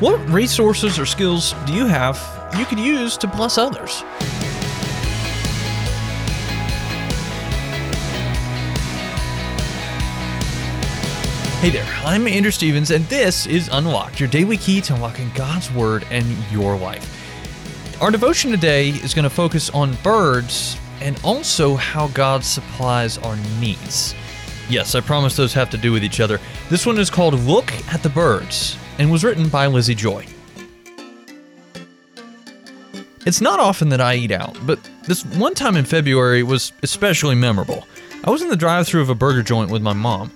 What resources or skills do you have you could use to bless others? Hey there, I'm Andrew Stevens, and this is Unlocked, your daily key to unlocking God's Word and your life. Our devotion today is going to focus on birds and also how God supplies our needs. Yes, I promise those have to do with each other. This one is called Look at the Birds and was written by Lizzie Joy. It's not often that I eat out, but this one time in February was especially memorable. I was in the drive through of a burger joint with my mom.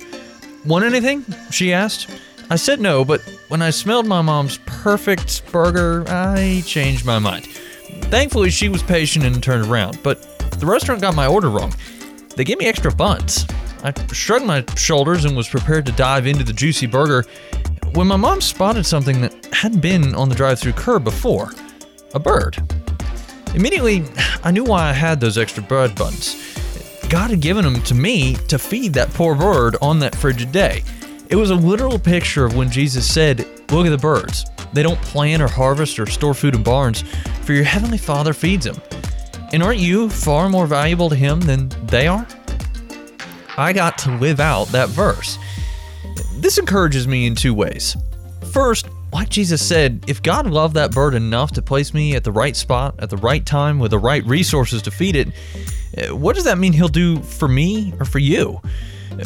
Want anything? She asked. I said no, but when I smelled my mom's perfect burger, I changed my mind. Thankfully, she was patient and turned around, but the restaurant got my order wrong. They gave me extra buns. I shrugged my shoulders and was prepared to dive into the juicy burger when my mom spotted something that hadn't been on the drive through curb before a bird. Immediately, I knew why I had those extra bread buns. God had given them to me to feed that poor bird on that frigid day. It was a literal picture of when Jesus said, Look at the birds. They don't plant or harvest or store food in barns, for your heavenly Father feeds them. And aren't you far more valuable to Him than they are? I got to live out that verse. This encourages me in two ways. First, like Jesus said, if God loved that bird enough to place me at the right spot, at the right time, with the right resources to feed it, uh, what does that mean he'll do for me or for you?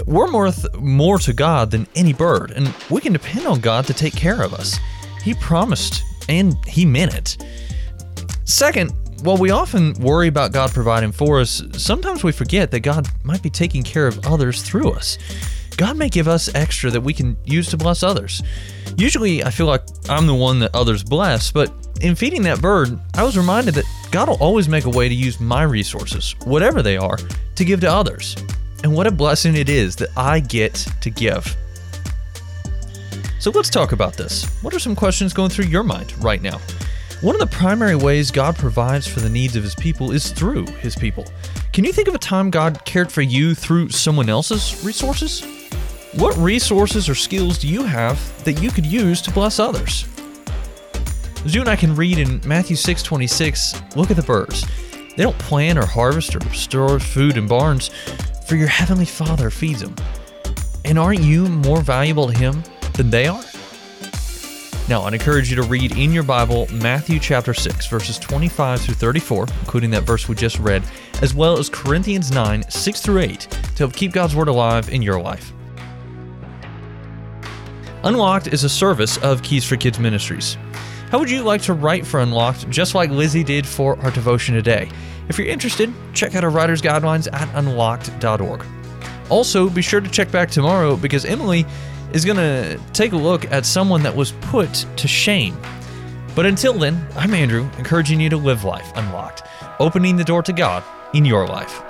We're worth more to God than any bird, and we can depend on God to take care of us. He promised, and He meant it. Second, while we often worry about God providing for us, sometimes we forget that God might be taking care of others through us. God may give us extra that we can use to bless others. Usually, I feel like I'm the one that others bless, but in feeding that bird, I was reminded that God will always make a way to use my resources, whatever they are, to give to others. And what a blessing it is that I get to give. So let's talk about this. What are some questions going through your mind right now? One of the primary ways God provides for the needs of his people is through his people. Can you think of a time God cared for you through someone else's resources? What resources or skills do you have that you could use to bless others? As you and I can read in Matthew 6:26, look at the birds. They don't plant or harvest or store food in barns, for your heavenly Father feeds them. And aren't you more valuable to him than they are? Now, I'd encourage you to read in your Bible Matthew chapter 6, verses 25 through 34, including that verse we just read, as well as Corinthians 9, 6 through 8, to help keep God's Word alive in your life. Unlocked is a service of Keys for Kids Ministries. How would you like to write for Unlocked just like Lizzie did for our devotion today? If you're interested, check out our writer's guidelines at unlocked.org. Also, be sure to check back tomorrow because Emily is going to take a look at someone that was put to shame. But until then, I'm Andrew, encouraging you to live life unlocked, opening the door to God in your life.